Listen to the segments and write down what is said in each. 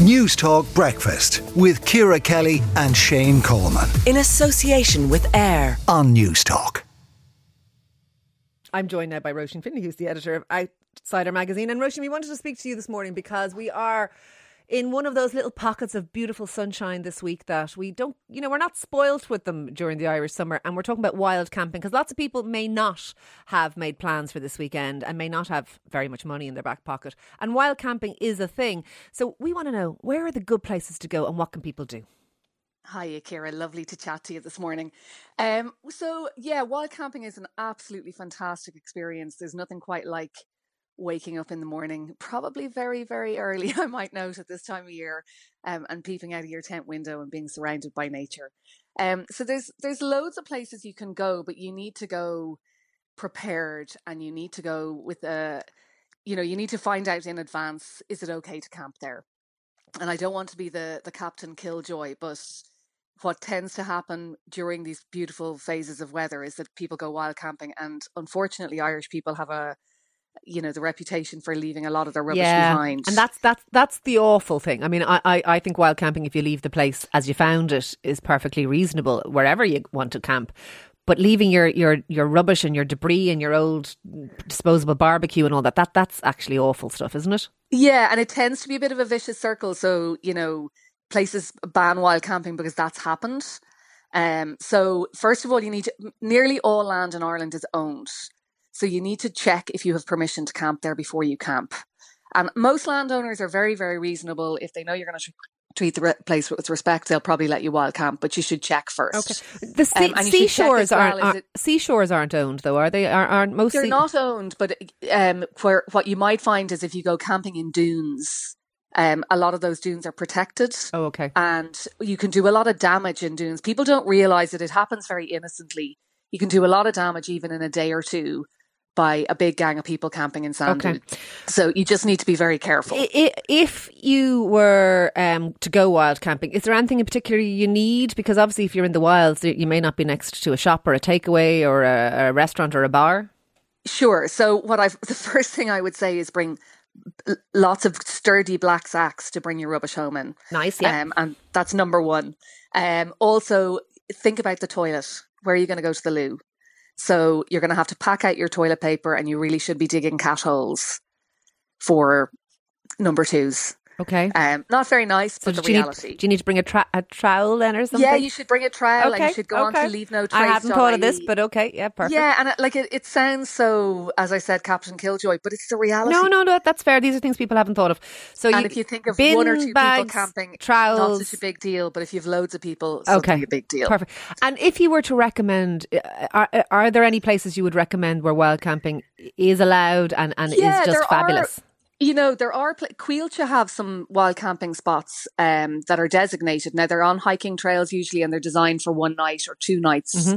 Newstalk Breakfast with Ciara Kelly and Shane Coleman in association with AIR on Newstalk. I'm joined now by Roisin Finlay, who's the editor of Outsider magazine. And Roisin, we wanted to speak to you this morning because we are in one of those little pockets of beautiful sunshine this week that we don't, you know, we're not spoilt with them during the Irish summer. And we're talking about wild camping because lots of people may not have made plans for this weekend and may not have very much money in their back pocket. And wild camping is a thing. So we want to know where are the good places to go and what can people do? Hi, Akira. Lovely to chat to you this morning. Um, so, yeah, wild camping is an absolutely fantastic experience. There's nothing quite like waking up in the morning, probably very, very early, I might note at this time of year, um, and peeping out of your tent window and being surrounded by nature. Um, so there's there's loads of places you can go, but you need to go prepared and you need to go with a you know, you need to find out in advance is it okay to camp there? And I don't want to be the the captain killjoy, but what tends to happen during these beautiful phases of weather is that people go wild camping and unfortunately Irish people have a you know the reputation for leaving a lot of their rubbish yeah. behind. and that's that's that's the awful thing. I mean I, I i think wild camping if you leave the place as you found it is perfectly reasonable wherever you want to camp. But leaving your your your rubbish and your debris and your old disposable barbecue and all that that that's actually awful stuff isn't it? Yeah and it tends to be a bit of a vicious circle. So you know places ban wild camping because that's happened. Um so first of all you need to nearly all land in ireland is owned so you need to check if you have permission to camp there before you camp. And most landowners are very, very reasonable. If they know you're going to treat the place with respect, they'll probably let you wild camp, but you should check first. Okay. The sea, um, seashores well, aren't, are, seashores aren't owned though, are they? Are, aren't most? They're not owned, but um, where what you might find is if you go camping in dunes. Um, a lot of those dunes are protected. Oh, okay. And you can do a lot of damage in dunes. People don't realize that it happens very innocently. You can do a lot of damage even in a day or two by a big gang of people camping in sand. Okay. So you just need to be very careful. If you were um, to go wild camping, is there anything in particular you need? Because obviously, if you're in the wilds, you may not be next to a shop or a takeaway or a, a restaurant or a bar. Sure. So what I've the first thing I would say is bring lots of sturdy black sacks to bring your rubbish home in. Nice, yeah. Um, and that's number one. Um, also, think about the toilet. Where are you going to go to the loo? So you're going to have to pack out your toilet paper and you really should be digging cat holes for number twos. Okay. Um, not very nice, so but the reality. Need, do you need to bring a, tra- a trowel then or something? Yeah, you should bring a trowel okay. and you should go okay. on to leave no trace. I hadn't thought of this, but okay, yeah, perfect. Yeah, and it, like it, it sounds so, as I said, Captain Killjoy, but it's the reality. No, no, no, that's fair. These are things people haven't thought of. So, and you, if you think of one or two bags, people camping, trowels, not such a big deal. But if you have loads of people, okay, a big deal. Perfect. And if you were to recommend, uh, are, are there any places you would recommend where wild camping is allowed and, and yeah, is just fabulous? Are, you know, there are Coillte have some wild camping spots um, that are designated. Now they're on hiking trails usually, and they're designed for one night or two nights, mm-hmm.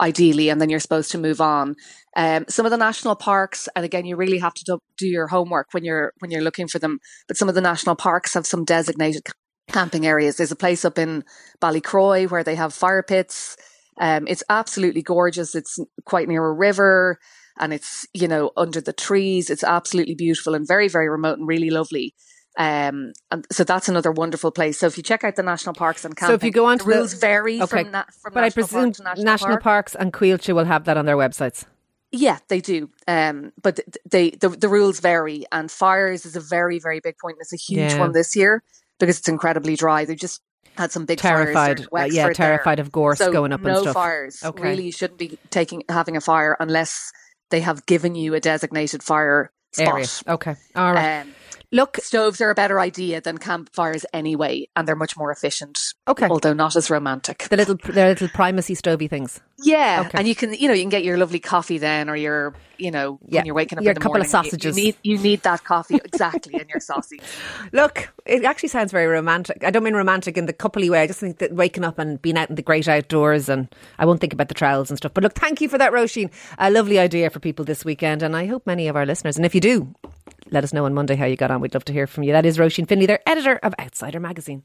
ideally, and then you're supposed to move on. Um, some of the national parks, and again, you really have to do, do, your homework when you're when you're looking for them. But some of the national parks have some designated camping areas. There's a place up in Ballycroy where they have fire pits. Um, it's absolutely gorgeous. It's quite near a river and it's you know under the trees it's absolutely beautiful and very very remote and really lovely um, and so that's another wonderful place. So if you check out the national parks and camping, so if you go on to the rules vary okay. from, na- from but I presume national, national park. parks and Coillte will have that on their websites. Yeah, they do. Um, but they the, the rules vary, and fires is a very very big point. It's a huge yeah. one this year because it's incredibly dry. They just had some big terrified, uh, yeah, terrified there. of gorse so going up no and stuff. fires. Okay. Really, you shouldn't be taking having a fire unless they have given you a designated fire spot. Area. Okay. All right. Um, Look, stoves are a better idea than campfires anyway, and they're much more efficient. Okay, although not as romantic. The little, the little primacy stovey things. Yeah, okay. and you can, you know, you can get your lovely coffee then, or your, you know, yeah. when you're waking up your in the couple morning, of sausages. You, you, need, you need that coffee exactly, and your sausage. Look, it actually sounds very romantic. I don't mean romantic in the coupley way. I just think that waking up and being out in the great outdoors, and I won't think about the trowels and stuff. But look, thank you for that, Roisin. A lovely idea for people this weekend, and I hope many of our listeners, and if you do, let us know on Monday how you got on. We'd love to hear from you. That is Roisin Finlay, their editor of Outsider Magazine.